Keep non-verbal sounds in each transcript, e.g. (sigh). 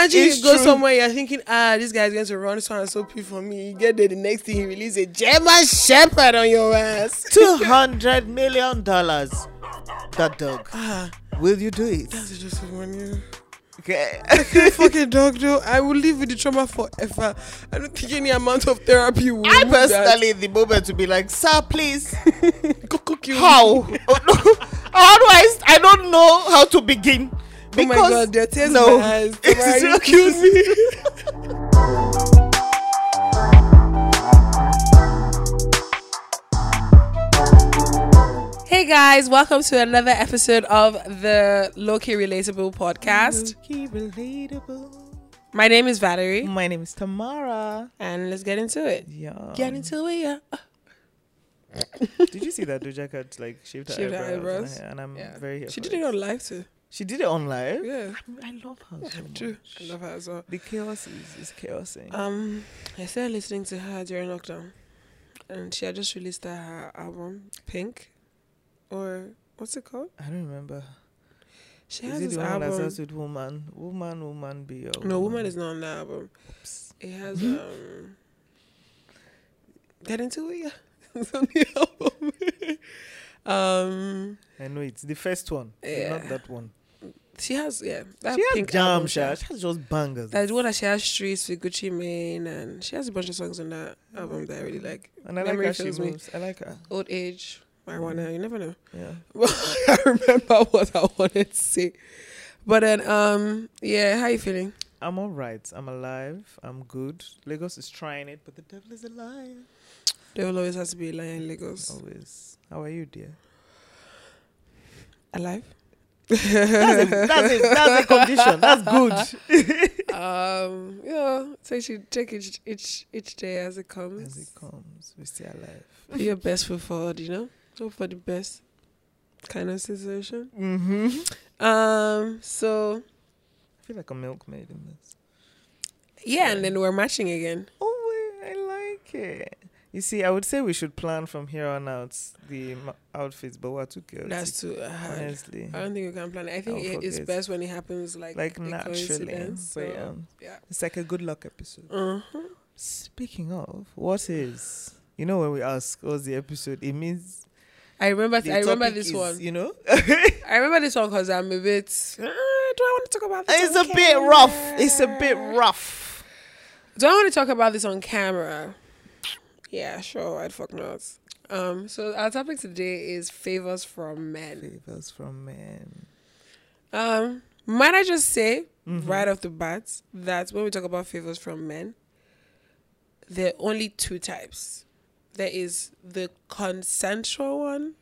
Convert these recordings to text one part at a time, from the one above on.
Imagine It's you go true. somewhere, you're thinking, ah, this guy's going to run so and so pee for me. You get there, the next thing he release a German Shepherd on your ass. (laughs) Two hundred million dollars. That dog. Ah, Will you do it? that's just one Okay. i can't (laughs) fucking dog, though. I will live with the trauma forever. I don't think any amount of therapy will. I that. personally, in the moment, to be like, sir, please. (laughs) Go cook you. How? how do I? I don't know how to begin. Oh my god, there are tears no. in my eyes. (laughs) You me. (laughs) Hey guys, welcome to another episode of the Lowkey Relatable podcast. Low-key relatable. My name is Valerie, My name is Tamara. and let's get into it. Yeah. Get into it, yeah. Did you see that Doja Cat like shaved her Shaved her eyebrows? eyebrows? And, I'm Yeah. very She did it on live too. She did it online. Yeah, I love her so true. much. I love her as well. The chaos is, is chaosing. Um, I started listening to her during lockdown, and she had just released her album Pink, or what's it called? I don't remember. She Is has it this the one that album. starts with woman? Woman, woman, be your No, woman is not on that album. Oops. It has (laughs) um. Get into it, yeah. (laughs) it's on the (laughs) album. um, I know it's the first one. Yeah. Not that one. She has yeah. That she has pink jam, album, sha. She has just bangers. That's one that she has streets with Gucci Mane, and she has a bunch of songs on that album that I really like. and I like memory how she fills me. moves. I like her. Old age, marijuana, you never know. Yeah. (laughs) I remember what I wanted to say. But then, um, yeah, how you feeling? I'm all right. I'm alive. I'm good. Lagos is trying it, but the devil is a liar. Devil always has to be a in Lagos. Always. How are you, dear? Alive? That's a, that's a, that's a condition. That's good. (laughs) um, yeah, so you should take each each each day as it comes. As it comes, we stay alive. Put your best foot forward, you know. Hope for the best kind of situation. Mm-hmm. Um, so I feel like a milkmaid in this. yeah, and then we're matching again. Oh, I like it. You see, I would say we should plan from here on out the m- outfits, but we're too chaotic. That's too hard. honestly. I don't think we can plan it. I think it, it's best when it happens like Like naturally. coincidence. But So, yeah, it's like a good luck episode. Uh-huh. Speaking of, what is you know when we ask what's the episode, it means I remember. the I remember this is, one. You know, I remember this one because I'm a bit. Uh, do I want to talk about this? it's a bit rough. It's a bit rough. Do I want to talk about this on camera? Yeah, sure. I'd fuck not. Um. So our topic today is favors from men. Favors from men. Um. Might I just say Mhm. right off the bat that when we talk about favors from men, there are only two types. There is the consensual one,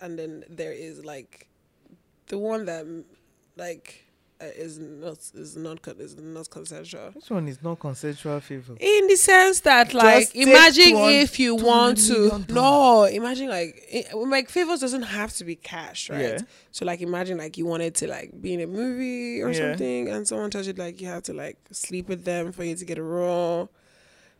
and then there is like the one that like Uh, is not is not is not consensual. This one is not consensual favor. In the sense that, like, imagine if you want to. No, imagine like, it, like favors doesn't have to be cash, right? Yeah. So like, imagine like you wanted to like be in a movie or Yeah. something, and someone tells you like you have to like sleep with them for you to get a role.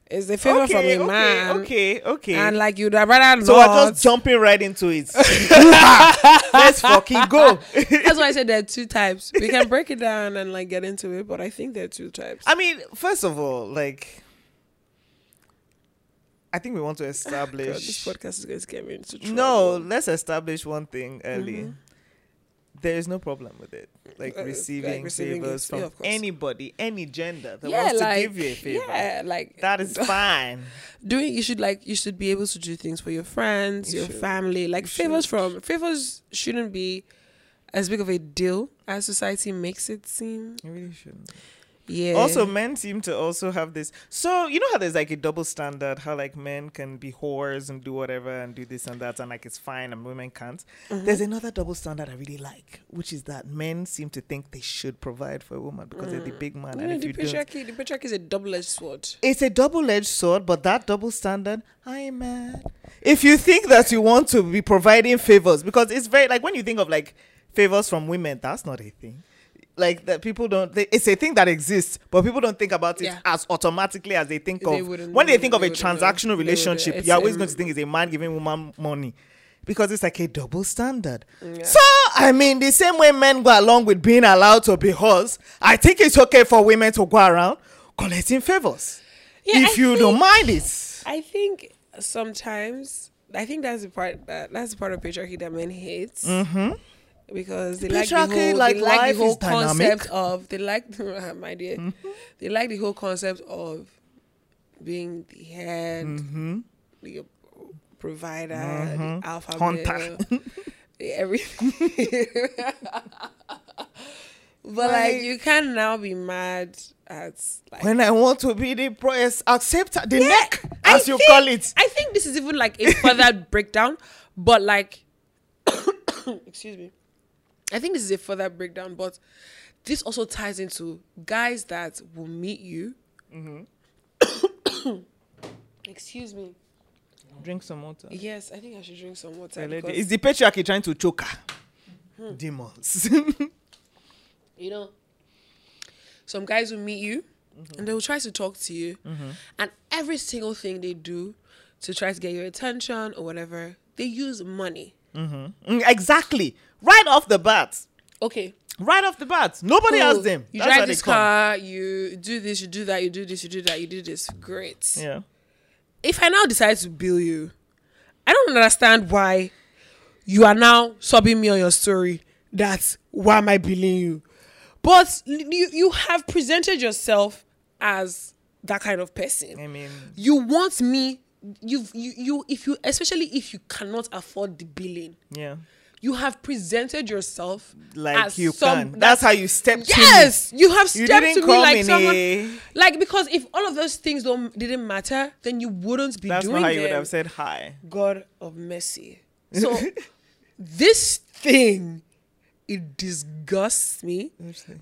Is the favor from okay, a man, okay, okay. and like you'd rather so not. we're just jumping right into it. (laughs) (laughs) Let's fucking go. (laughs) That's why I said there are two types. We can break it down and like get into it, but I think there are two types. I mean, first of all, like, I think we want to God, this establish. podcast is going to get me into trouble. no, let's establish one thing early. Mhm. There is no problem with it, like Uh, like receiving, receiving favors gifts, yeah, from of anybody, any gender that yeah, wants like to give you a favor. yeah, like That is (laughs) fine. doing you should like you should be able to do things for your friends You your should. family like You favors should. from favors shouldn't be as big of a deal as society makes it seem You really shouldn't. Yeah Also, men seem to also have this. So you know how there's like a double standard, how like men can be whores and do whatever and do this and that, and like it's fine, and women can't. Mhm. There's another double standard I really like, which is that men seem to think they should provide for a woman because they're the big man, Yeah, and if the you don't, patriarchy the patriarchy is a double-edged sword it's a double-edged sword. But that double standard, I'm mad. If you think that you want to be providing favors, because it's very like when you think of like favors from women, that's not a thing. Like that, people don't. They, it's a thing that exists, but people don't think about it Yeah. as automatically as they think They of when they they think of a wouldn't know. Transactional relationship. You're always going to think it's a man giving woman money. because it's like a double standard. Yeah. So, I mean, the same way men go along with being allowed to be hoes, I think it's okay for women to go around collecting favors. Yeah, if I you don't mind it. I think sometimes I think that's the part that that's the part of patriarchy that men hate. Mm-hmm. Because they like the whole, like they like the whole concept of they like (laughs) my dear, Mm-hmm. they like the whole concept of being the head, Mm-hmm. the provider, Mhm. the alpha Hunter. male, (laughs) the everything. (laughs) but like Like- you can now be mad at like When I want to be the press accept the Yeah, neck, I as you think- call it. I think this is even like a further breakdown, but like, (coughs) excuse me. I think this is a further breakdown, but this also ties into guys that will meet you. Mm-hmm. (coughs) excuse me. Drink some water. Yes, I think I should drink some water. Because, It's the patriarchy trying to choke her. Hmm. Demons. (laughs) you know, some guys will meet you and they will try to talk to you, and every single thing they do to try to get your attention or whatever, they use money. Mm, exactly. Right off the bat. Okay, Right off the bat. Nobody Cool. asked them. You That's drive this car, you do this, you do that, you do this, you do that, you do this. Great. Yeah. If I now decide to bill you, I don't understand why you are now subbing me on your story. That's why am I billing you? But you you have presented yourself as that kind of person. I mean, You want me. You've, you you if you especially if you cannot afford the billing, yeah. You have presented yourself Like as you some- can. That's how you step to me. Yes, you have You stepped didn't to me like someone. a- Like because if all of those things don't didn't matter, then you wouldn't be That's doing not how you would have said hi. God of mercy. So (laughs) this thing, it disgusts me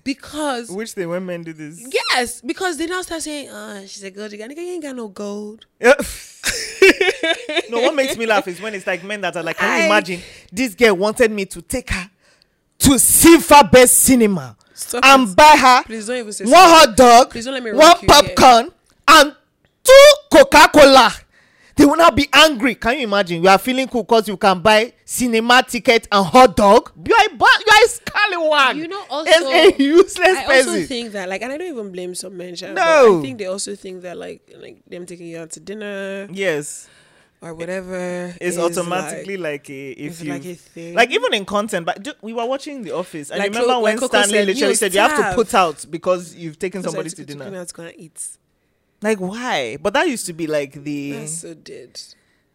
because Which they when men do this. yes, because they now start saying, "Oh, she's a gold digger. Nigga, you ain't got no gold." (laughs) (laughs) No, what makes me laugh is when it's like men that are like, can you I- imagine this girl wanted me to take her to Silver Best Cinema Stop and it. buy her Please don't even say one hot dog, Please don't let me one you popcorn, and two Coca Cola. They will not be angry. Can you imagine? You are feeling cool because you can buy cinema ticket and hot dog. You are a, you are a scallywag. You know, also- It's a useless I person. also think that, like, and I don't even blame some men. sha, but No. I think they also think that, like, like them taking you out to dinner yes. Or whatever It's is, automatically like, a if you like a thing. like even in content. But do, we were watching The Office, and Like remember Clo- when Stanley said, literally "You said you have to put out because you've taken somebody took- to dinner. to go and eat. Like why? But that used to be like the. That's so dead.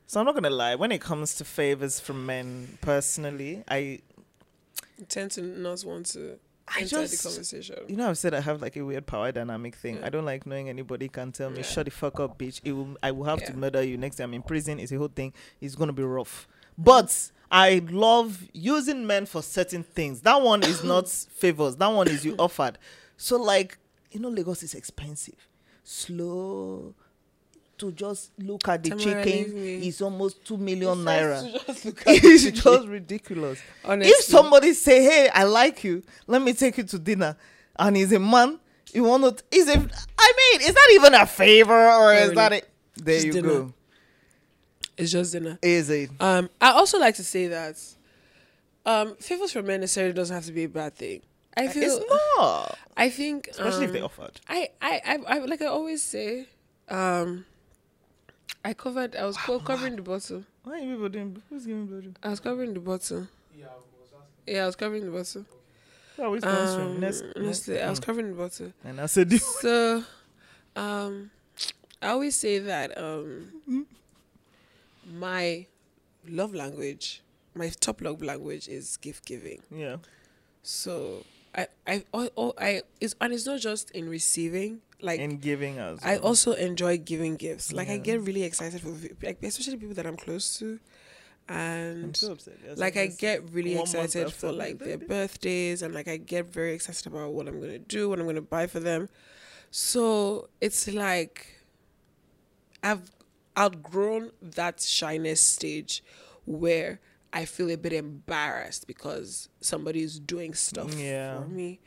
So I'm not gonna lie. When it comes to favors from men, personally, I I tend to not want to I just- the conversation. you know I've said I have like a weird power dynamic thing. I don't like knowing anybody can tell me Yeah. shut the fuck up, bitch. It will. I will have to murder you next time I'm in prison. It's a whole thing. It's gonna be rough. But I love using men for certain things. That one is not (coughs) favors. That one is you offered. So like you know Lagos is expensive. Slow. To just look at the Tamara, chicken is almost two million naira. Just (laughs) it's just ridiculous. Honestly. If somebody say, "Hey, I like you. Let me take you to dinner," and he's a man, you want to? Is a? I mean, is that even a favor or is really. that it? There Just you dinner. go. It's just dinner. Is it? Um, I also like to say that um, favors from men necessarily doesn't have to be a bad thing. I feel. It's not, I think, especially if they um, offered. I, I, I, I, like I always say, um, I covered. I was co- covering the bottle. Why are you people doing? Who's giving blood? I was covering the bottle. Yeah, I was covering the bottle. Oh, which one's from? Um, Next, honestly, I was covering the bottle. And I said, (laughs) this. So, um, I always say that um, my love language, my top love language is gift giving. yeah, So I, I, oh, oh, I, it's, and it's not just in receiving. Like in giving us. I also enjoy giving gifts. Like I get really excited for, like, especially people that I'm close to, and so upset. Yes, like I get really excited for like their birthdays and like I get very excited about what I'm gonna do, what I'm gonna buy for them. So it's like I've outgrown that shyness stage where I feel a bit embarrassed because somebody's doing stuff Yeah. for me.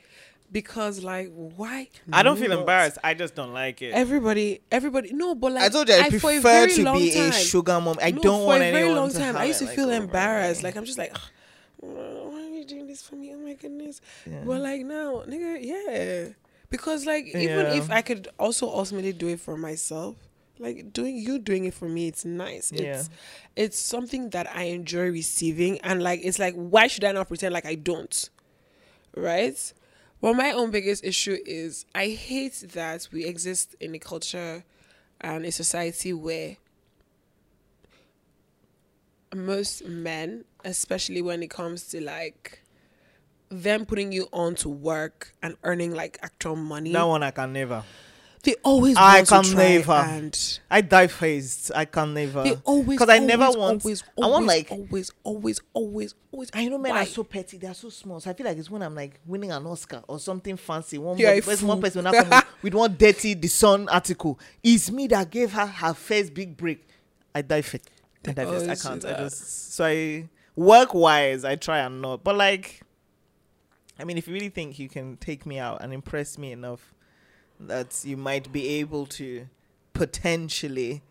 Because like why? I don't feel not? embarrassed. I just don't like it. Everybody, everybody, no, but like I told you I, for a prefer very to long be a sugar mom. I no, don't for want a very anyone long to time. have I used to like, feel oh, embarrassed. Like I'm just like, why are you doing this for me? Oh my goodness. Yeah. But like now, nigga, yeah, because like even Yeah. if I could also ultimately do it for myself, like doing you doing it for me, it's nice. Yeah. It's it's something that I enjoy receiving, and like it's like why should I not pretend like I don't, right? Well, my own biggest issue is I hate that we exist in a culture and a society where most men, especially when it comes to like them putting you on to work and earning like actual money, That one I can never. They always I can never. and I die faced. I can never. they always 'Cause I never want- always, I want, always, like- always always always always I know men Why? are so petty. They are so small. So I feel like it's when I'm like winning an Oscar or something fancy. One You're more, one person will come (laughs) with, one dirty the Sun article. It's me that gave her her first big break. I die fit. I die first. I can't. I just so I work wise. I try and not. But like, I mean, if you really think you can take me out and impress me enough, that you might be able to potentially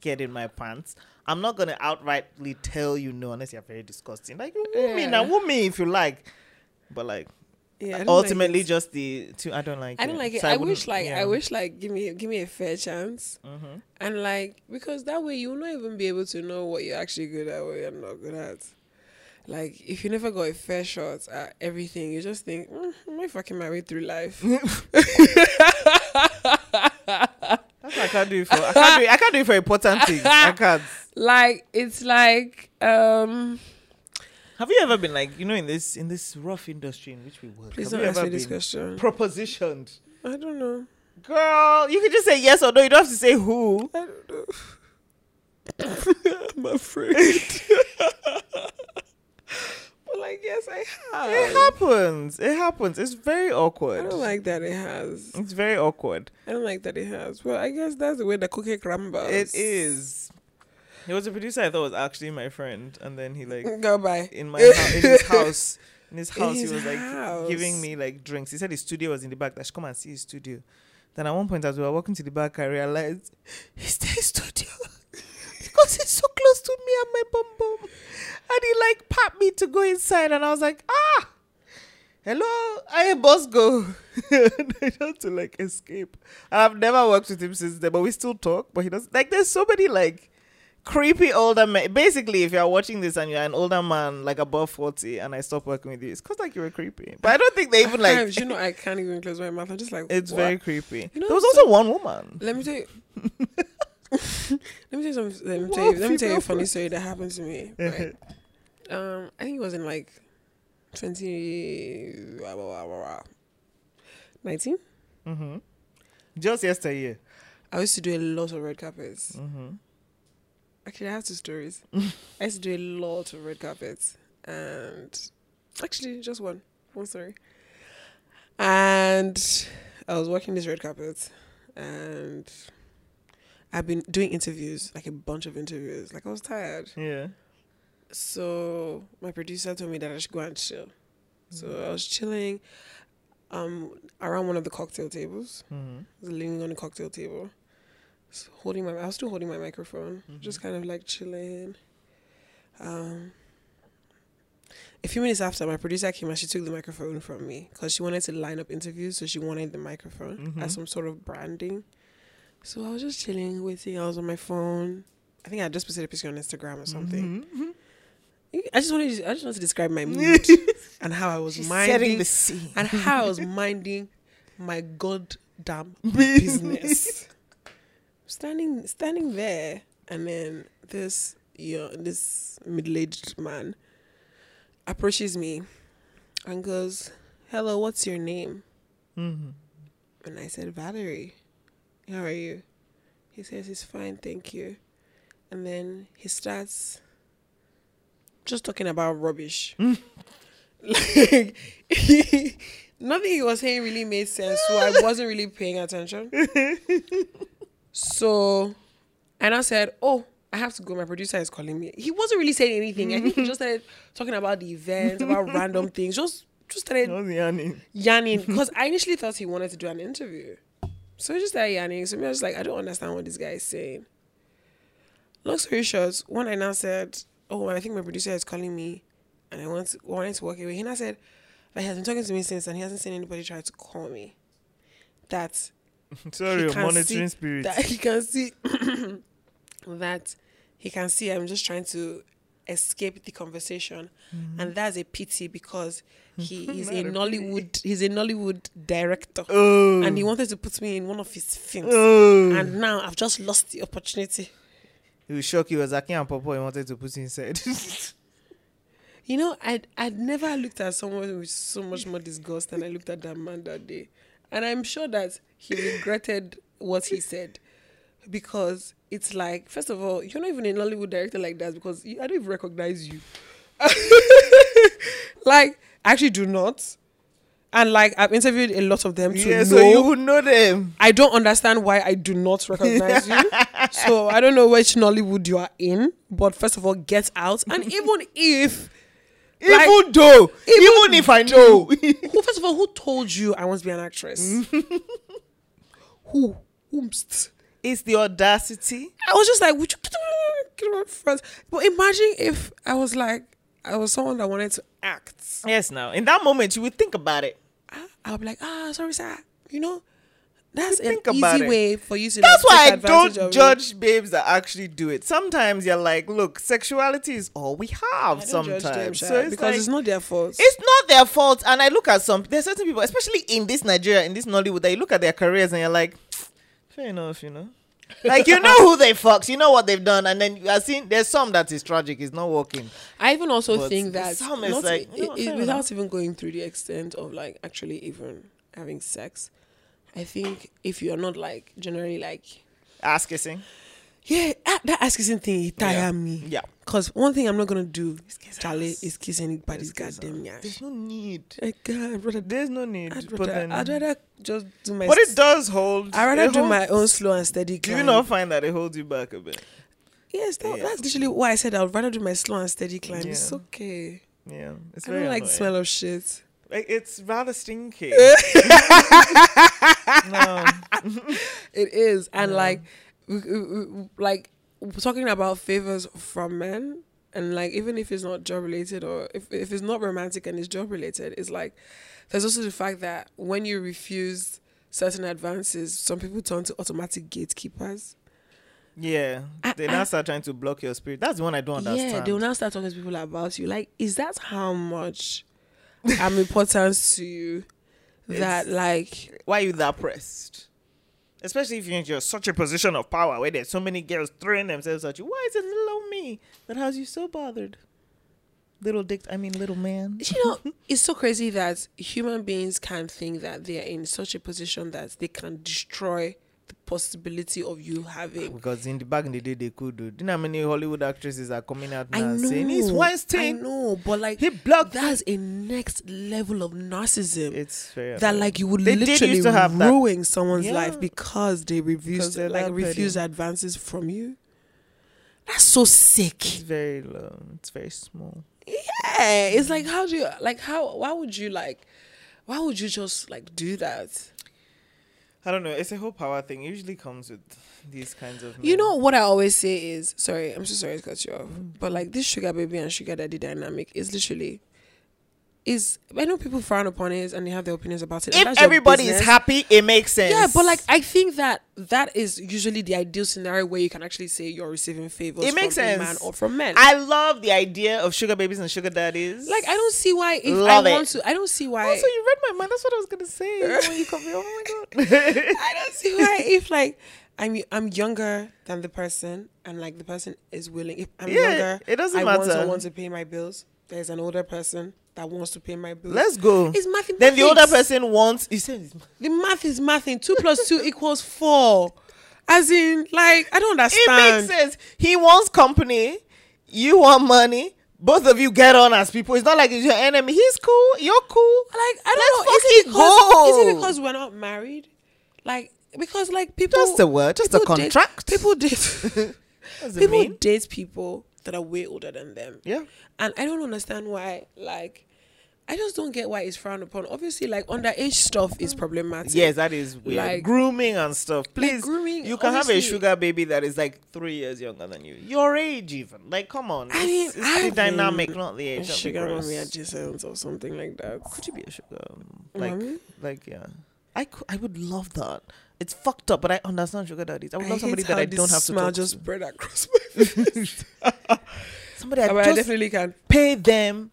get in my pants. I'm not gonna outrightly tell you no unless you're very disgusting. Like woo me now, woo me if you like. But like yeah, I don't like ultimately just the two I don't like I don't like it. So I, wouldn't- wish like yeah. I wish like give me give me a fair chance. Mhm. And like because that way you'll not even be able to know what you're actually good at, what you're not good at. Like if you never got a fair shot at everything, you just think, mm, am I fucking my way through life? (laughs) (laughs) That's what I can't do it for. I can't do it, I can't do it for important things. I (laughs) can't. like it's like um Have you ever been like you know in this in this rough industry in which we work? please have don't you ask me this question. propositioned? I don't know. Girl, you can just say yes or no. You don't have to say who. I don't know. (laughs) I'm afraid. (laughs) but like yes I have. It happens. It happens. It's very awkward. I don't like that it has. It's very awkward. I don't like that it has. Well, I guess that's the way the cookie crumbles. It is. He was a producer I thought was actually my friend, and then he like Go by. in my hou- in his house. In his (laughs) In house, his he was like house. giving me like drinks. He said his studio was in the back. That I should come and see his studio. Then at one point, as we were walking to the back, I realized (laughs) it's their studio because it's so close to me and my bum bum. And he like pat me to go inside, and I was like, ah, hello, I boss go. and (laughs) I had to like escape. And I've never worked with him since then, but we still talk. But he does like there's so many like creepy older men. Basically, if you're watching this and you're an older man, like above 40, and I stop working with you, it's because like you were creepy. But I don't think they even like. (laughs) You know, I can't even close my mouth. I'm just like, it's what? very creepy. You know, there was so- also one woman. Let me tell you. (laughs) let me tell you something. Let me What tell you. Let me tell you a funny story that happened to me. (laughs) Right? um, I think it was in like twenty nineteen. hmm Just yesterday. I used to do a lot of red carpets. hmm Actually, I have two stories. (laughs) I used to do a lot of red carpets, and actually, just one, one story. And I was working this red carpet, and I've been doing interviews, like a bunch of interviews. Like I was tired, Yeah. so my producer told me that I should go and chill. So I was chilling, um, around one of the cocktail tables. hmm I was leaning on the cocktail table, s- holding my. I was still holding my microphone, just kind of like chilling. Um, a few minutes after, my producer came and she took the microphone from me because she wanted to line up interviews, so she wanted the microphone Mhm. as some sort of branding. So I was just chilling, waiting. I was on my phone. I think I just posted a picture on Instagram or something. Mhm. I just wanted. To, I just wanted to describe my (laughs) mood and how I was She's minding setting the scene. and how I was (laughs) minding my goddamn (laughs) business. standing standing there and then this you know, this middle aged man approaches me and goes, Hello, what's your name? hmm And I said, Valerie. How are you? He says he's fine, thank you. And then he starts just talking about rubbish. like (laughs) he, nothing he was saying really made sense, so I (laughs) wasn't really paying attention. so and I said, Oh, I have to go. My producer is calling me. He wasn't really saying anything. I think he just started talking about the event, about random things, just just started No, Yanni. yanning because I initially thought he wanted to do an interview. So he just started yanning. So me, I was like, I don't understand what this guy is saying. Long story short, when I now said, Oh, I think my producer is calling me and I want to, wanted to walk away, he now said, like, he has been talking to me since and he hasn't seen anybody try to call me. That (laughs) Sorry, monitoring spirit. that he can see (clears throat) that he can see I'm just trying to escape the conversation. Mm-hmm. And that's a pity because he (laughs) is a Nollywood he's a Nollywood director. Oh. and he wanted to put me in one of his films. Oh. and now I've just lost the opportunity. He was shocked he was Aki and Pawpaw he wanted to put inside. (laughs) you know I'd, I'd never looked at someone with so much more disgust than I looked at that man that day. And I'm sure that he regretted what he said because it's like first of all you're not even a Nollywood director like that because I don't even recognize you (laughs) like I actually do not and like I've interviewed a lot of them to yeah, know so you would know them. I don't understand why I do not recognize you. (laughs) So I don't know which Nollywood you are in, but first of all, get out. And (laughs) even if, Like, even though, even, even if I know, who first of all, who told you I want to be an actress? who? Whomst? It's the audacity. I was just like, would you get away first? But imagine if I was like, I was someone that wanted to act. Yes, now in that moment you would think about it. I- I'll be like, ah, sorry, sir. You know, that's an easy it. way for you to. That's like, why I don't of it. judge babes that actually do it. Sometimes you're like, look, sexuality is all we have. Sometimes, judge them, so it's because like, it's not their fault. it's not their fault. And I look at some, there's certain people, especially in this Nigeria, in this Nollywood, that you look at their careers and you're like, fair enough, you know. like you know who they fucked, you know what they've done, and then I are seeing there's some that is tragic, it's not working. I even also But think that some is not like, i- you know, without enough. even going through the extent of like actually even having sex, I think if you are not like generally like Ass kissing. Yeah that, that ass kissing thing it tire Yeah. me Yeah. because one thing I'm not gonna do Charlie is kiss anybody's goddamn ass. There's no need. Like, God, I'd rather, There's no need. I'd but rather, then, I'd rather just do my but it does hold. I'd rather do holds- my own slow and steady Do climb. you not find that it holds you back a bit? Yes, that, Yeah. that's literally why I said I'd rather do my slow and steady climb. It's okay. Yeah, it's I very don't like the smell of shit. Like, it's rather stinky. (laughs) no. It is, and Yeah. like, like talking about favors from men, and like even if it's not job related or if if it's not romantic and it's job related, it's like there's also the fact that when you refuse certain advances, some people turn to automatic gatekeepers. Yeah, I- they I- now start trying to block your spirit. That's the one I don't understand. Yeah, they will now start talking to people about you. Like, is that how much I'm (laughs) important to you? That It's- like Why are you that pressed? Especially if you're in such a position of power where there's so many girls throwing themselves at you. Why is it little old me that has you so bothered? Little dick, I mean little man. you know, (laughs) it's so crazy that human beings can think that they are in such a position that they can destroy the possibility of you having. Because in the back in the day they could do. You know how many Hollywood actresses are coming out I now know, saying he's I Weinstein? know, but like He blocked that's a next level of narcissism. It's very that like you would They literally have that. someone's Yeah. life because they refused like refuse advances from you. That's so sick. It's very low. It's very small. Yeah, it's like how do you like how why would you like why would you just like do that? I don't know. It's a whole power thing. It usually comes with these kinds of. You know what I always say is sorry, I'm so sorry to cut you off, but like this sugar baby and sugar daddy dynamic is literally is I know people frown upon it and they have their opinions about it. If everybody is happy, it makes sense. Yeah, but like I think that that is usually the ideal scenario where you can actually say you're receiving favors It makes from a sense. man or from men. I love the idea of sugar babies and sugar daddies. like I don't see why if Love I it. want to I don't see why Also, you read my mind. That's what I was gonna say (laughs) when you come here. Oh my god. (laughs) I don't see why if like I'm I'm younger than the person and like the person is willing. If I'm Yeah, younger, it doesn't matter. I want matter. someone to pay my bills. There's an older person that wants to pay my bills. Let's go. It's mathematics. Then the older person wants. He it's- The math is mathing. Two plus two (laughs) equals four. As in, like I don't understand. "It makes sense." He wants company. You want money. Both of you get on as people. It's not like he's your enemy. He's cool. You're cool. Like I don't Let's know. Is it because is it because we're not married? Like because like people Just a word. Just a people date- contract. people date (laughs) What does it people date people that are way older than them. Yeah. And I don't understand why, like, I just don't get why it's frowned upon. Obviously, like underage stuff is problematic. Yes, that is weird. Like- grooming and stuff. Please, grooming, you can have a sugar baby that is like three years younger than you. Your age, even. Like, come on. I It's, mean, it's the I've dynamic, not the age. Sugar mommy adjacent or something like that. Could you be a sugar? um, Like, Mommy? like, yeah. I, I would love that. It's fucked up, but I oh, understand sugar daddies. I would love somebody that I don't have to smile talk just to. spread across my (laughs) face. Somebody I oh, but I just definitely can. pay them.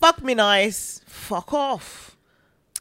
Fuck me nice. Fuck off.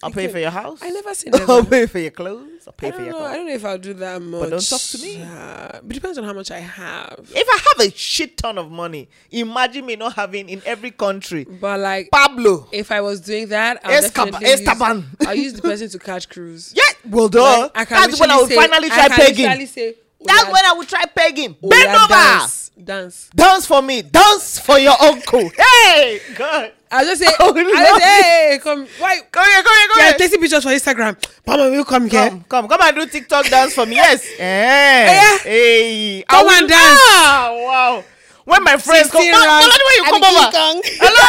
I'll pay for your house. I never seen (laughs) I'll pay for your clothes. I'll pay I for don't your know. I don't know if I'll do that much. But don't talk to me. Uh, it depends on how much I have. If I have a shit ton of money, imagine me not having in every country. But like, Pablo. if I was doing that, I'll Escab- definitely use, Esteban. I'll use the person to catch cruise. (laughs) Yeah, well, done. Like, I can That's when I would say- finally try pegging. say, That's when I would try pegging. Bend over. Dance. dance. Dance for me. Dance for your uncle. (laughs) hey, God. I'll just say, (laughs) Oh, I'll just say, hey, come. Why? Come here, come here, come Yeah, here. taking pictures for Instagram. Mama, will you come here? Come, come, come and do TikTok dance for me. Yes. (laughs) Hey, yeah. hey. I Come will- and dance. Ah, wow. When my friends come, 16 come, rounds when you come over. (laughs) Hello.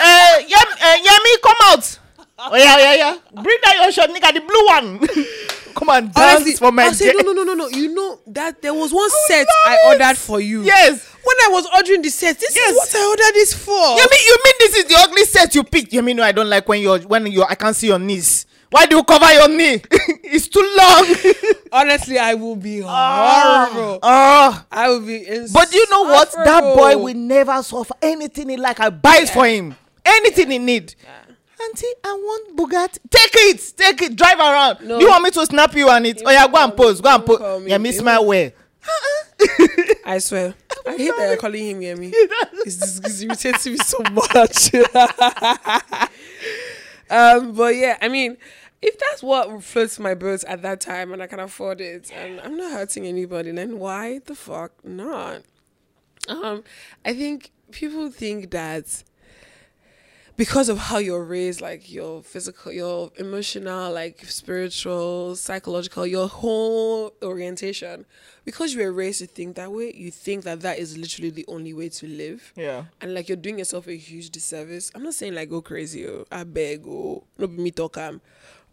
uh, Yem, uh, Yemi, come out. Oh yeah, yeah, yeah. Bring down your shirt, nigga. The blue one. Come and dance Honestly, for my. I'll say, de- no, no, no, no, no. You know that there was one I set love I it. ordered for you. Yes. When I was ordering the set, this Yes. is what I ordered this for. You mean you mean this is the ugly set you picked? You mean no, I don't like when you're when you I can't see your knees. Why do you cover your knee? (laughs) it's too long. (laughs) Honestly, I will be horrible. Ah. I will be But you know what? That boy insufferable. will never suffer anything he like. I buy it for him. Anything he need. Auntie, I want Bugatti. Take it, take it, drive around. No. You want me to snap you on it? He Oh yeah, go and pose. Go and He won't call pose. Yeah, me He smile well. I swear. (laughs) I hate that you're calling him Yemi. (laughs) It's, dis- it's irritating me so much. (laughs) um, but yeah, I mean, if that's what floats my boat at that time and I can afford it and I'm not hurting anybody, then why the fuck not? Um, I think people think that because of how you're raised, like your physical, your emotional, like spiritual, psychological, your whole orientation, because you were raised to think that way, you think that that is literally the only way to live. Yeah. And like you're doing yourself a huge disservice. I'm not saying like go crazy, oh, I beg, oh, no be me talk am.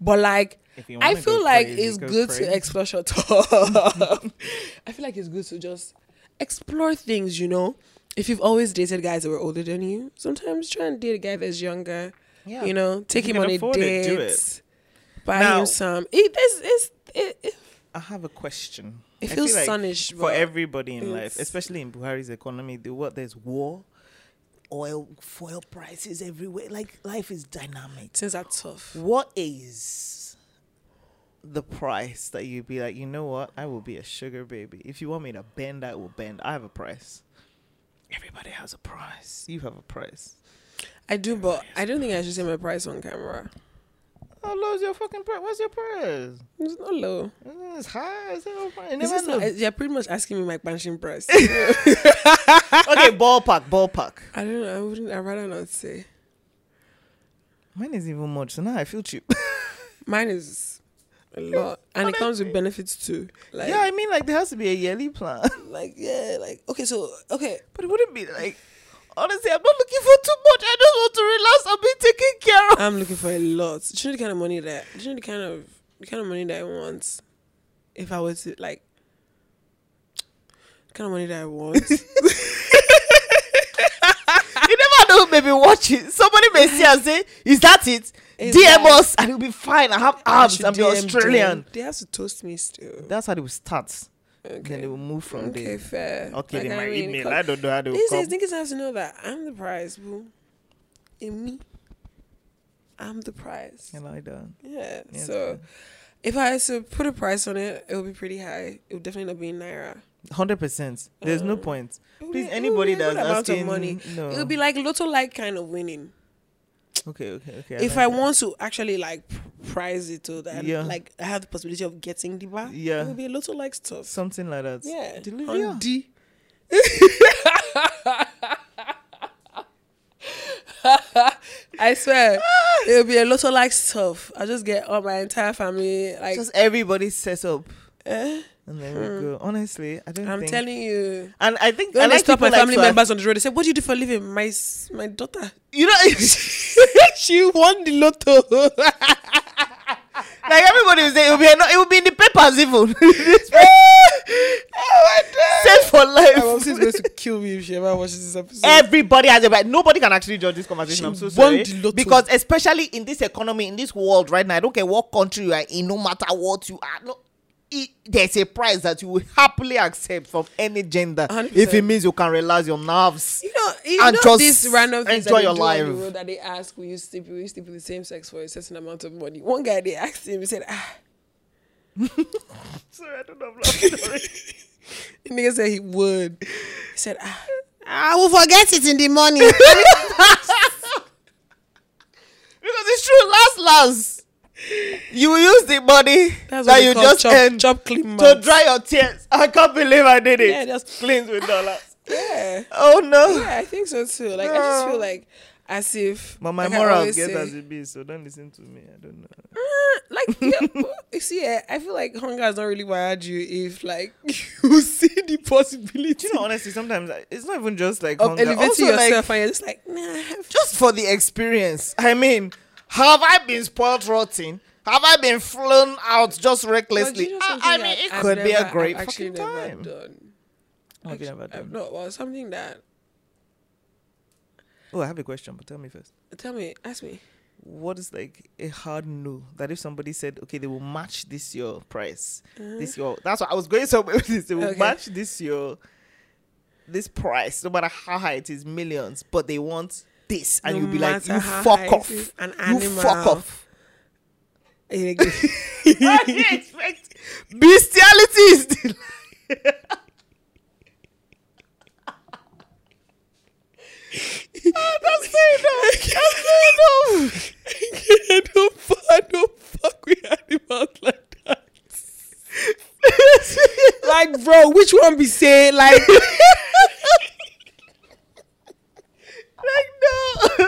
But like, I feel like crazy, it's go good crazy. to explore your top. (laughs) I feel like it's good to just explore things, you know. If you've always dated guys that were older than you, sometimes try and date a guy that's younger. Yeah. You know, take you him on a afford it, do date, it. buy Now- him some. It, it's, it's, it, I have a question. It I feels feel like sunnish, for everybody in life, especially in Buhari's economy. The what there's war, oil, fuel prices everywhere. Like life is dynamic. things are tough. What is the price that you'd be like, you know what? I will be a sugar baby. If you want me to bend, I will bend. I have a price. Everybody has a price. You have a price. I do, but I don't think I should say my price on camera. How low is your fucking price? What's your price? It's not low. Mm, it's high. It's not price. It's Never just not, know. you're pretty much asking me my punching price. (laughs) (laughs) okay, ballpark, ballpark. I don't know. I wouldn't. I'd rather not say. Mine is even much. So now I feel cheap. (laughs) Mine is a lot, and it comes with benefits too. Like, yeah, I mean, like there has to be a yearly plan, (laughs) like yeah, like okay, so okay, but it wouldn't be like. Honestly, I'm not looking for too much. I just want to relax and be taken care of. I'm looking for a lot. Do you know the kind of money that? Do you know the kind of the kind of money that I want? If I was to like, the kind of money that I want. (laughs) you never know, maybe watch it. Somebody may see and say, "Is that it?" Is DM that- us, and it'll be fine. I have I abs. I'm the DM Australian. them. They have to toast me still. That's how they will start. Then Okay. they will move from Okay, there. fair. Okay, Like, they I might mean, email. I don't know how they will These come. days, niggas have to know that I'm the prize, boo. In me, I'm the prize. You like that? Yeah. Yeah, so, if I had to put a price on it, it would be pretty high. It would definitely not be in naira. Hundred percent. There's no Uh, point. Please, be- anybody be a good that's asking, money, no. it would be like lotto like kind of winning. Okay, okay, okay. if like I that. want to actually like prize it to that, Yeah. like I have the possibility of getting the bar, Yeah. it would be a lotto like stuff. something like that. Yeah, Delivery. on D. (laughs) I swear, it'll be a lot of like stuff. I'll just get all my entire family like. Just everybody set up, eh? And then we go. Honestly, I don't. I'm think. telling you. And I think When I they like stop my people like family to- members on the road, they say, "What do you do for a living?" My my daughter. You know, (laughs) she won the lotto. (laughs) Like everybody will say, it will be, it will be in the papers even. (laughs) Set for life. My mom life. is going to kill me if she ever watches this episode. Everybody has a right. Nobody can actually judge this conversation. She I'm so won sorry. the lotto. Because especially in this economy, in this world right now, I don't care what country you are in, no matter what you are, no, it, there's a price that you will happily accept from any gender 100%. if it means you can relax your nerves. You know, you And know just these random things enjoy that they your do on the life. road that they ask, will you sleep, will you sleep with the same sex for a certain amount of money? One guy, they asked him, he said, ah. (laughs) Sorry, I don't know. Sorry. (laughs) The nigga said he would. He said, ah, I will forget it in the morning. (laughs) Because it's true, last last, you use the money That's that you just chop, earned chop clean to dry your tears. I can't believe I did it. Yeah, just (laughs) cleans with dollars. yeah. Oh no. Yeah, I think so too. Like I just feel like as if But my like I morals get say, as it be, so don't listen to me. I don't know. "Ah," like yeah, (laughs) you see, eh, I feel like hunger has not really wired you if like (laughs) you see the possibility Do you know, honestly, sometimes it's not even just like of hunger. elevating Also, yourself like, and you're just like, nah. Just for the experience. I mean, have I been spoiled rotten? Have I been flown out just recklessly? I, I mean, it I've could be a great I've fucking never time. done. What have you never I've not. Well, something that. Oh, I have a question, but tell me first. Tell me, ask me. What is like a hard no that if somebody said, okay, they will match this your price, this your that's what I was going somewhere with this. They will Okay. match this your this price, no matter how high it is, millions, but they want this, and No you'll be like, you fuck off, you fuck off. What do you expect? Bestiality is the Oh, that's fair enough. That's fair enough. I don't, I don't fuck with animals like that. like, bro, which one be saying like? (laughs) like no.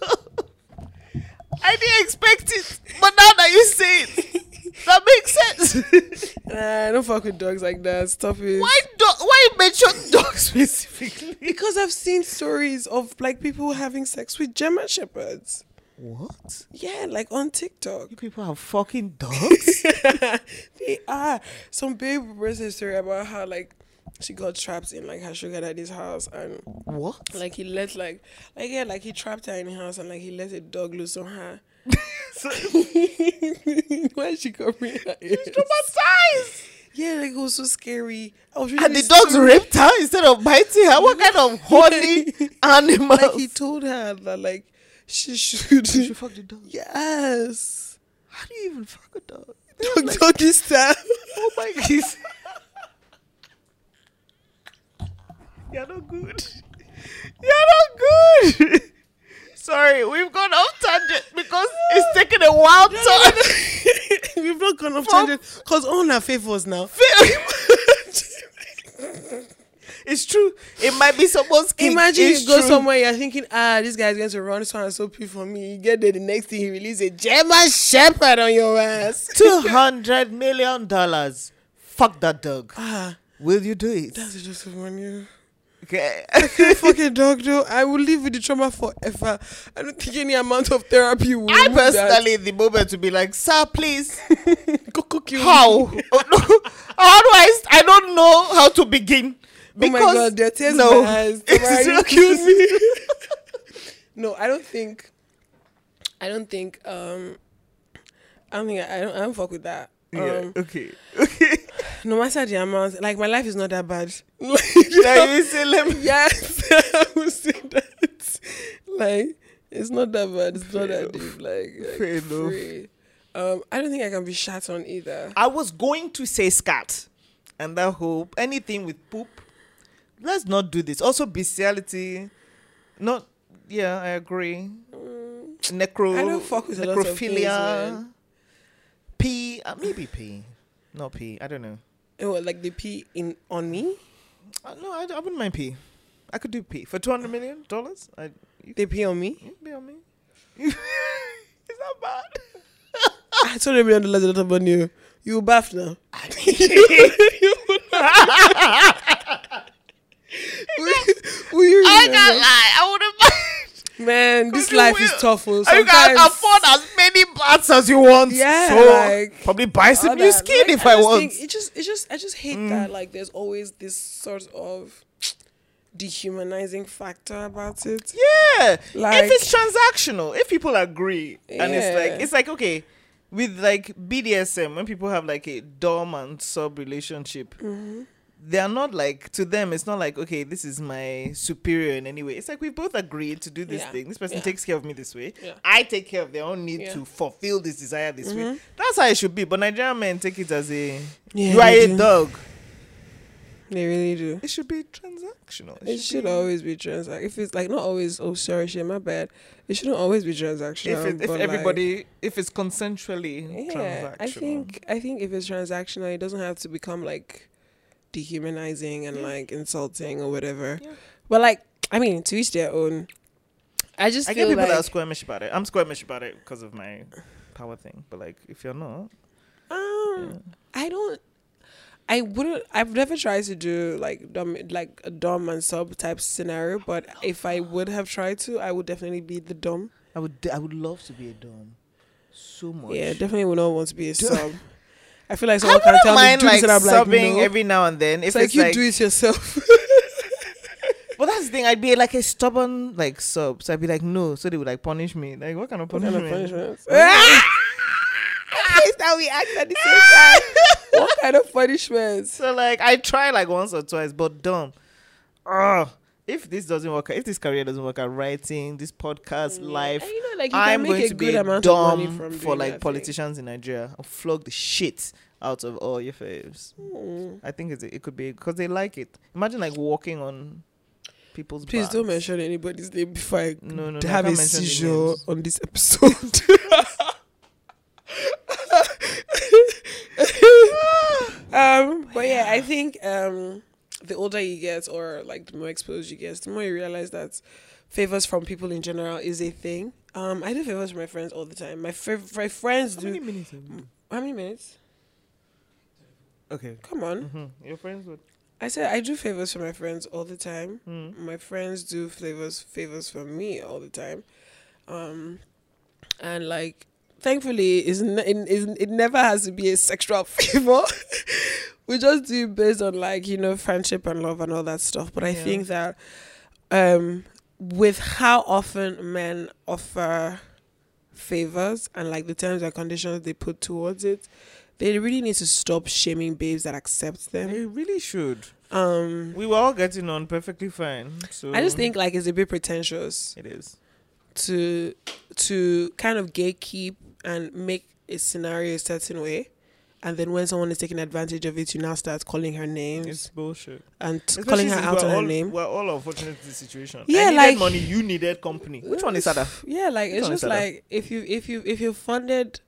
no. I didn't expect it, but now that you say it, that makes sense. (laughs) Nah, I don't fuck with dogs like that. Stop it. why do, Why you mention dogs (laughs) specifically? Because I've seen stories of like people having sex with German shepherds. What? Yeah, like on TikTok. You people have fucking dogs? (laughs) they are. Some babe a story about how like she got trapped in like her sugar daddy's house and what? like he let like like yeah like he trapped her in the house and like he let a dog loose on her. (laughs) So, (laughs) Why she covering her ears? traumatized. Yeah, like it was so scary. I was And the dogs raped her instead of biting her. What kind of horny (laughs) animal? Like he told her that like she should. you should fuck the dog. yes. How do you even fuck a dog? Dog doggy style. Oh my god. You're not good. (laughs) You're not good. (laughs) Sorry, we've gone off tangent because it's (laughs) taken a wild turn. We've not gone off From- tangent because all our favors now. it's true. It might be someone's king. Imagine it's you go true. somewhere, you're thinking, ah, this guy's going to run so and so pee for me. You get there, the next thing he releases a German Shepherd on your ass. Two hundred million dollars. Fuck that dog. ah, Will you do it? that's just on you. (laughs) Okay. (laughs) fucking dog though. I will live with the trauma forever. I don't think any amount of therapy will. I remove that. personally, the moment, to be like, sir, please. (laughs) Go cook you. How? How do I? st- I don't know how to begin. Oh my god, there are tears no. in my eyes. Killed me. no, I don't think. I don't think. Um, I don't think I, I don't. I don't fuck with that. Yeah. Um, Okay. Okay. No matter the amount, like my life is not that bad. (laughs) Now you say, let me. yes, (laughs) I would say that. Like it's not that bad. It's not that deep. Like, like Fair enough. free. Um, I don't think I can be shat on either. I was going to say scat, and that hope anything with poop. Let's not do this. Also, bestiality. Not. Yeah, I agree. Necro. I don't fuck with a lot of things, necrophilia. man. P. Uh, maybe P. Not P. I don't know. Oh, like they pee in on me. Uh, no, I, I wouldn't mind P. I could do P for two hundred million dollars. I you They pee on me. could be on me. (laughs) Is that bad? I told them on the letter of you. You bath now. will, (laughs) will you I can't lie. I wouldn't mind. Man, this life will. is tough. oh. And you can afford as many bats as you want. Yeah, so like, probably buy some new skin Like, if I, just want. think it just, it just, I just hate that. Like, there's always this sort of dehumanizing factor about it. Yeah. Like- if it's transactional, if people agree, and it's like it's like okay, with like BDSM, when people have like a dom and sub relationship, Mm-hmm. They are not like to them. It's not like okay, this is my superior in any way. It's like we both agreed to do this Yeah. thing. This person Yeah. takes care of me this way. Yeah. I take care of their own need. Mm-hmm. to fulfill this desire this way. That's how it should be. But Nigerian men take it as a you are a do. dog. They really do. It should be transactional. It should be- always be transactional If it's like not always, oh sorry, shit, my bad. It shouldn't always be transactional. if it, if but, like, everybody if it's consensually yeah, transactional. I think I think if it's transactional, it doesn't have to become like dehumanizing and like insulting or whatever. Yeah. But like, I mean, to each their own. I just I feel get people like that are squirmish about it. I'm squirmish about it because of my power thing. But like, if you're not, um, I don't. I wouldn't. I've never tried to do like dom, like a dom and sub type scenario. But if I would have tried to, I would definitely be the dom. I would I would love to be a dom, so much. Yeah, definitely would not want to be a (laughs) sub. I feel like I someone can wouldn't tell me mind do like this and I'm like subbing no. every now and then. If it's like it's you like, do it yourself. (laughs) but that's the thing. I'd be like a stubborn like sub, so I'd be like no, so they would like punish me. Like what kind of What kind punishment? of punishments? (laughs) It's that we act at the same time. what kind of punishments? So like I try like once or twice, but dom. Oh, if this doesn't work out, if this career doesn't work out, writing this podcast, life, you know, like you I'm going a to good be a amount of money dom from for like politicians in Nigeria. I'll flog the shit out of all your faves. Mm. I think it's, it could be because they like it. Imagine like walking on people's. Please don't mention anybody's name before I No, no, no, have a mention seizure on this episode. (laughs) (laughs) um, but yeah, I think um, the older you get, or like the more exposed you get, the more you realize that favors from people in general is a thing. Um, I do favors for my friends all the time. My my friends How do. many minutes? How many minutes? Okay. Come on. hmm Your friends would. I said I do favors for my friends all the time. Mm. My friends do favors favors for me all the time, um, and like thankfully, it's n- it, it, it never has to be a sexual (laughs) favor. We just do based on like you know friendship and love and all that stuff. But I Yeah. think that um, with how often men offer favors and like the terms and conditions they put towards it, they really need to stop shaming babes that accept them. They really should. Um, We were all getting on perfectly fine. So I just think like it's a bit pretentious it is. to to kind of gatekeep and make a scenario a certain way, and then when someone is taking advantage of it, you now start calling her name. It's bullshit. and Especially calling her out on her name. We're all unfortunate in this situation. Yeah, like- money. You needed company. Which one is harder? Yeah, like Which it's just like if you if you if you funded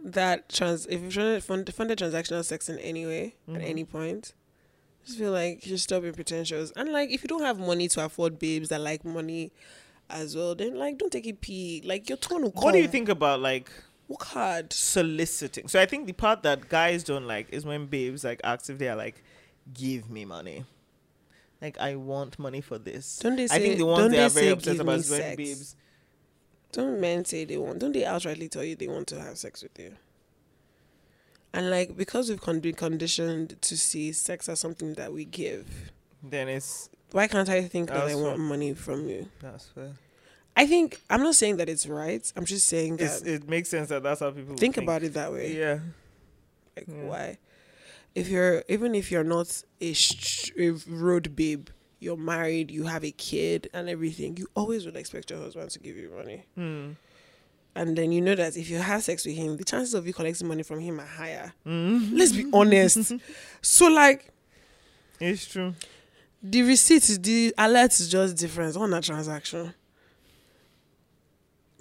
that trans if you funded fund, funded transactional sex in any way Mhm. at any point, I just feel like you should stop being pretentious. And like if you don't have money to afford babes that like money as well, then like don't take it pee. like your turn will come. What do you think about like Work hard. soliciting? So I think the part that guys don't like is when babes like ask if they are like, give me money. Like I want money for this. Don't they I say- think the ones they they are very "Give about is when babes. Don't men say they want? Don't they outrightly tell you they want to have sex with you? And like because we've con- been conditioned to see sex as something that we give, Then it's why can't I think that I want money from you? that's fair. I think I'm not saying that it's right. I'm just saying It's, that it makes sense that that's how people think about it that way. Yeah. Like Yeah. why? If you're even if you're not a, sh- a road babe, you're married, you have a kid and everything, you always would expect your husband to give you money. Hmm. And then you know that if you have sex with him, the chances of you collecting money from him are higher. Mm. Let's be honest. (laughs) so like It's true. the receipt is the alert is just different on that transaction.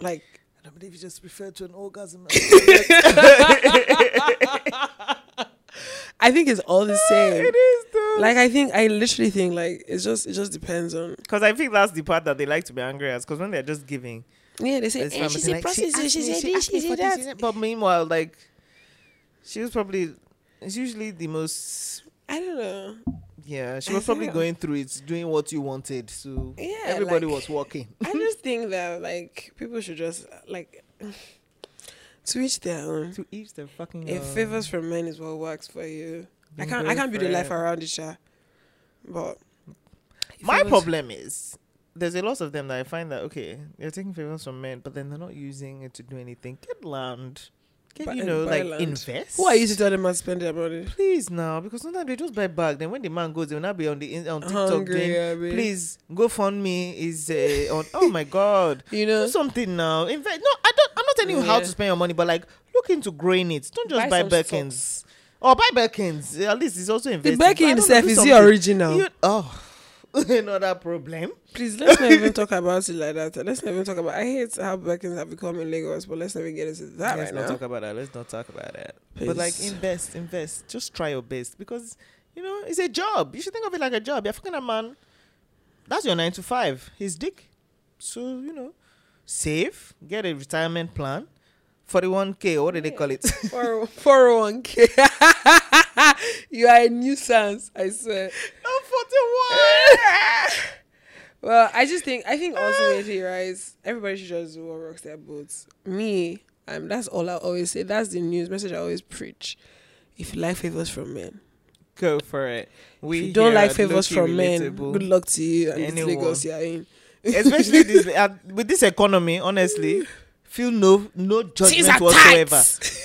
Like I don't believe you just referred to an orgasm. (laughs) I think it's all the same. it is though. Like I think I literally think like it's just it just depends on Because I think that's the part that they like to be angry at. Because when they're just giving, yeah they say it's eh, fine, but she's they're a like, prostitute asked she me- said this she me for said this, that you But meanwhile, like, she was probably, it's usually the most, I don't know yeah, she was probably feel- going through it, doing what you wanted. So Yeah, everybody like- was walking. I just think that like people should just like (sighs) to each their own. To each their fucking. If own. favors from men is what works for you, I can't I can't build a life around it, sha. But My problem is there's a lot of them that I find that okay, they're taking favors from men, but then they're not using it to do anything. Get land. Get Buy- you know, like land. invest. Who are you to tell them how to spend their money? Please now, because sometimes they just buy back. Then when the man goes, they will not be on the in- on TikTok Hungry, doing. I mean. Please go fund me is uh, on. Oh my god, (laughs) You know, do something now. Invest. No, I don't. I'm not telling you how to spend your money, but like look into growing it. Don't just buy, some Birkins. socks. Or buy Birkins. At least it's also The investing. Birkin I don't know, itself is something. the original. You, oh, (laughs) another problem. Please let's not even (laughs) talk about it like that. Let's not even talk about. I hate how Birkins have become in Lagos, but let's not even get into that Let's right not talk about that. Let's not talk about that. But like invest, invest. Just try your best because you know it's a job. You should think of it like a job. You're fucking a man. That's your nine to five. His dick. So you know, save. Get a retirement plan. Forty one k. What do they call it? Four (laughs) (laughs) four one k. (laughs) You are a nuisance. I swear. forty one. Well, I just think I think ultimately, right? Everybody should just do what rocks their boats. Me, um, that's all I always say. That's the news message I always preach. If you like favors from men, Go for it. We if you don't like favors from men, good luck to you and this Anyone. Lagos you're in. Especially this uh, with this economy. Honestly, feel no no judgment whatsoever.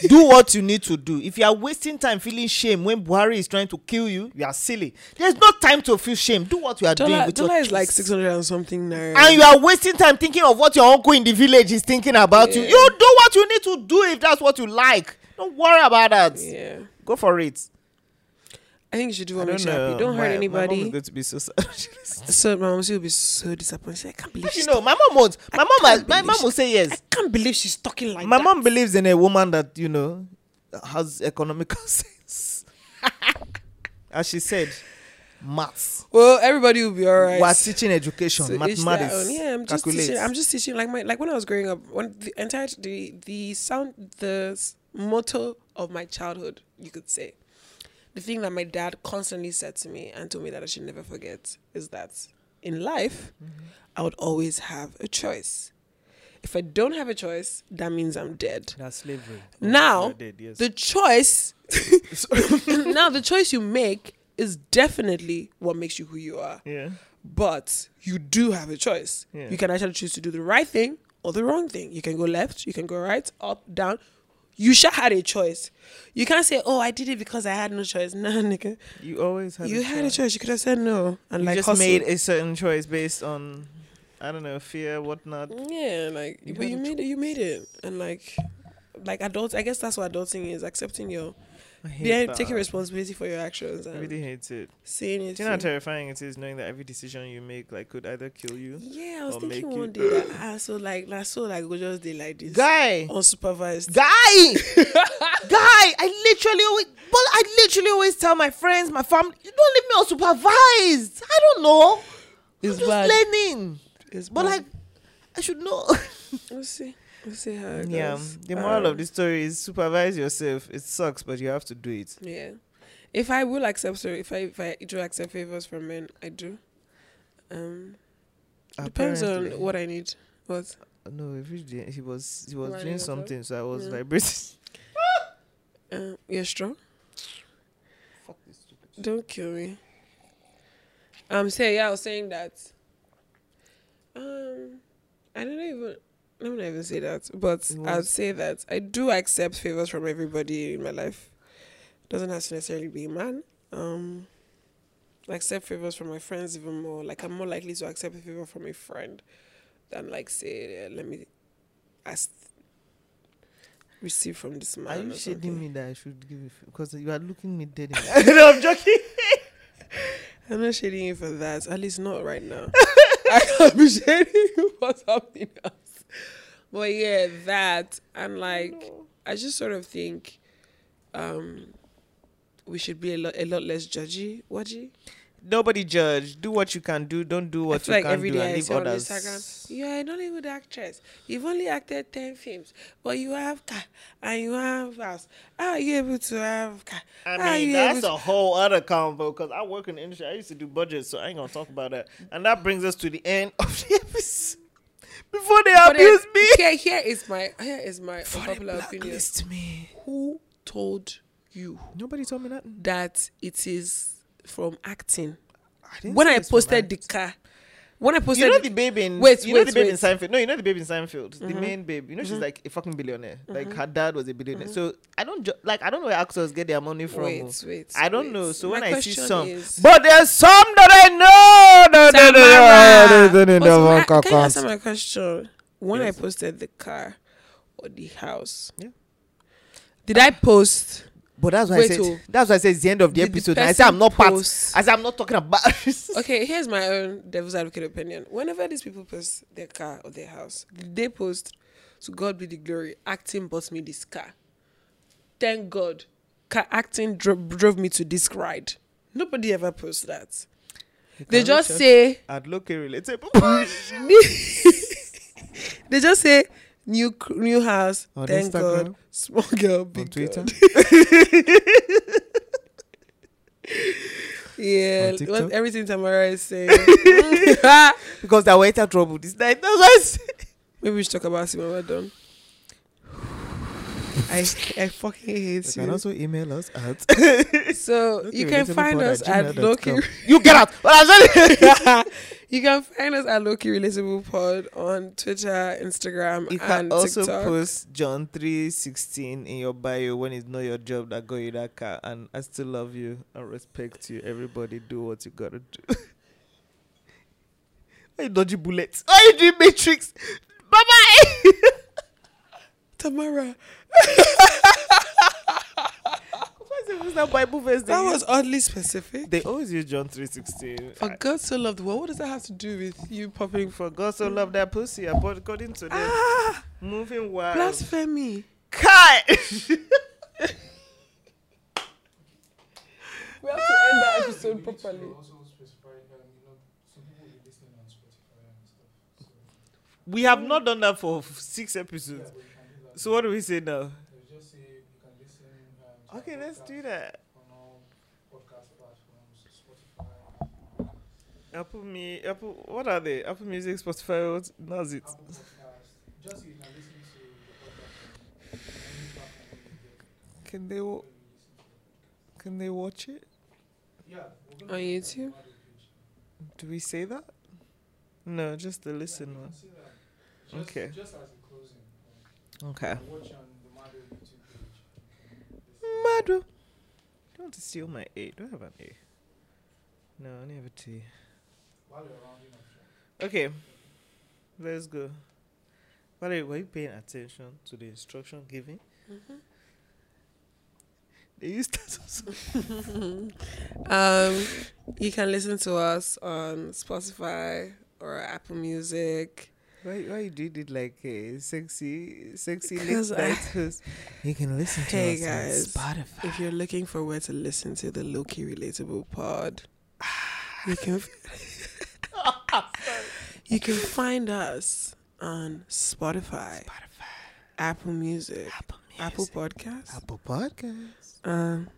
do what you need to do. If you are wasting time feeling shame when Buhari is trying to kill you, you are silly. There's no time to feel shame. Do what you are doing Dollar, with dollar your is like kids. six hundred and something naira. and you are wasting time thinking of what your uncle in the village is thinking about you. Yeah. You do what you need to do if that's what you like. Don't worry about that. yeah, Go for it. I think you should do I what makes don't you happy. Don't My- hurt My mom is anybody. going to be so (laughs) sad. So my mom she will be so disappointed. I can't believe you know, my mom won't. My mom, can't my mom will say yes. I can't believe she's talking like my that. mom believes in a woman that you know has economical (laughs) sense as she said maths Well, everybody will be alright. we're teaching education So mathematics. Oh, yeah, I'm just calculate. teaching. I'm just teaching. Like my like when I was growing up, when the entire the the sound the motto of my childhood, you could say, the thing that my dad constantly said to me and told me that I should never forget is that in life, Mm-hmm. I would always have a choice. If I don't have a choice, that means I'm dead. that's slavery Now, dead, yes. The choice (laughs) now the choice you make is definitely what makes you who you are yeah but you do have a choice. Yeah. You can actually choose to do the right thing or the wrong thing. You can go left, you can go right, up, down. You should had a choice. You can't say, "Oh, I did it because I had no choice." (laughs) No, nigga, you always had you a had a choice. choice. You could have said no and you like just hustle. made a certain choice based on i don't know fear whatnot yeah, like You but you made it. You made it, and like, like adults. I guess that's what adulting is: accepting your, yeah, that. taking responsibility for your actions I really hate it. saying it. Do you know how terrifying it is knowing that every decision you make like could either kill you? yeah, I was or thinking one day that (gasps) I so like, like so like go just day like this, Guy, unsupervised. guy, (laughs) guy. I literally always, but I literally always tell my friends, my family, you don't leave me unsupervised. I don't know. It's I'm just bad. learning, It's but bad. like, I should know. (laughs) We'll see. We'll see how it yeah. goes. The moral Um, of the story is supervise yourself. It sucks, but you have to do it. Yeah. If I will accept, sorry, if I if I do accept favors from men, I do. Um, depends on what I need. What? No, if he, did- he was he was Running doing something, so I was Yeah. vibrating. (laughs) Um, you're strong. Fuck this stupid. Don't kill me. Um, say yeah, I was saying that. Um, I don't even. Let me not even say that, but I'd say that I do accept favors from everybody in my life. Doesn't have to necessarily be a man. Um, I accept favors from my friends even more. Like I'm more likely to accept a favor from a friend than like say, uh, let me ask, receive from this man. Are you shading me that I should give you? Because you are looking me dead in (laughs) the No, I'm joking. (laughs) I'm not shading you for that. At least not right now. (laughs) I can't be shading you for something else. (laughs) But yeah, that and like I just sort of think um we should be a lot a lot less judgy. Whatgy? Nobody judge. Do what you can do. Don't do what you like can't do day and I leave see others. Instagram, you are a Nollywood actress. You've only acted ten films, but you have car and you have house. How are you able to have car? I mean, that's a whole other convo because I work in the industry. I used to do budgets, so I ain't gonna talk about that. And that brings us to the end of the (laughs) episode. Before they But then, abuse me. Here, here is my here is my Before unpopular opinion. me. Who told you Nobody told me that. that it is from acting? I didn't When I posted the car, when I posted You know the babe in Wait, you know the babe in wait. Mm-hmm. Seinfeld. No, you know the babe in Seinfeld. The mm-hmm. main babe. You know she's mm-hmm. like a fucking billionaire. Mm-hmm. Like her dad was a billionaire. So I don't ju- like I don't know where actors get their money from. Wait, oh. wait, I don't wait. know. So My when I see some, is- but there's some that I know. No, Also, no, I- no, can you no, answer my question? When Yes. I posted the car or the house, Yeah. did I post? But that's why I said oh. that's why I said it's the end of the Did the episode. I said I'm person not part. post- I say I'm not talking about. (laughs) Okay, here's my own devil's advocate opinion. Whenever these people post their car or their house, they post, "To God be the glory, acting bought me this car." Thank God, car acting drove, drove me to this ride. Nobody ever posts that. They just say I'd look relatable. (laughs) (laughs) they just say new new house. On thank Instagram? God, (laughs) small girl, big Twitter? God. yeah, On what, everything Tamara is saying. because they were in trouble this night. That's said. Maybe we should talk about it when we're done. I I fucking hate You You can also email us at. (laughs) So you can find us at Lowkey. you get out. What I'm saying. (laughs) you can find us at Lowkey Relatable Pod on Twitter, Instagram, You can and also TikTok. post John three sixteen in your bio when it's not your job that got you that car, and I still love you and respect you. Everybody do what you gotta do. (laughs) Why you dodgy bullets? Why you doing matrix? Bye bye. Tamara, What's that Bible verse? that was oddly specific. They always use John three sixteen. For God so loved the world. What does that have to do with you popping? For God so loved that pussy, according to them, Ah, moving wild. blasphemy. Kai. (laughs) We have to end that episode properly. also specify, you know, some people will be listening on Spotify and stuff. So, we have not done that for six episodes. Yeah, but you can do that. So what do we say now? They'll just say you can listen. Um, Okay, let's do that. On all podcast platforms, Spotify, Apple me, Apple. What are they? Apple Music, Spotify. What? That's it. Just you can listen to the podcast on any platform you get. Can they? wa- Can they watch it? Yeah, On YouTube? on the page. Do we say that? No, just the listen you one. can see that. Just, Okay. Just listen. Madu. You don't want to steal my A? Do I have an A? No, I only have a T. While you're rounding up, sure. Okay, let's go. Valerie, were you paying attention to the instruction given? They used that also. (laughs) Um, you can listen to us on Spotify or Apple Music. Why, why you did it like a sexy, sexy late night? You can listen to Hey us guys, on Spotify. if you're looking for where to listen to the Lowkey Relatable Pod, you can (laughs) (laughs) you can find us on Spotify, Spotify, Apple Music, Apple Music, Apple Podcasts. Apple Podcast, Um,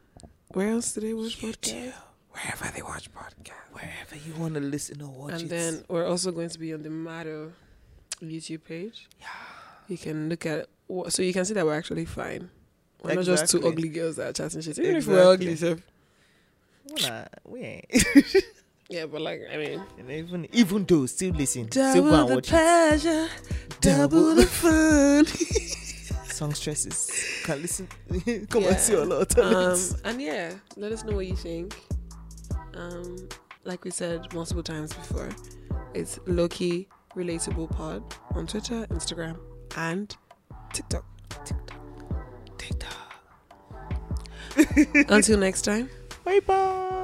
where else do they watch podcasts? Wherever they watch podcasts. wherever you want to listen or watch and it. then we're also going to be on the Madeaux YouTube page. Yeah. You can look at wha- so you can see that we're actually fine. We're not just two ugly girls that are chatting shit. Even if we're ugly, Exactly. so Well, we ain't. (laughs) yeah, but like I mean, And even even though still listen, still go double and the watch it. pleasure, double the (laughs) fun. (laughs) Song stresses. Can listen. Come Yeah. and see all our um, talents. and yeah, let us know what you think. Um, like we said multiple times before, it's Lowkey Relatable Pod on Twitter, Instagram, and TikTok. TikTok. TikTok. Until next time. Bye bye.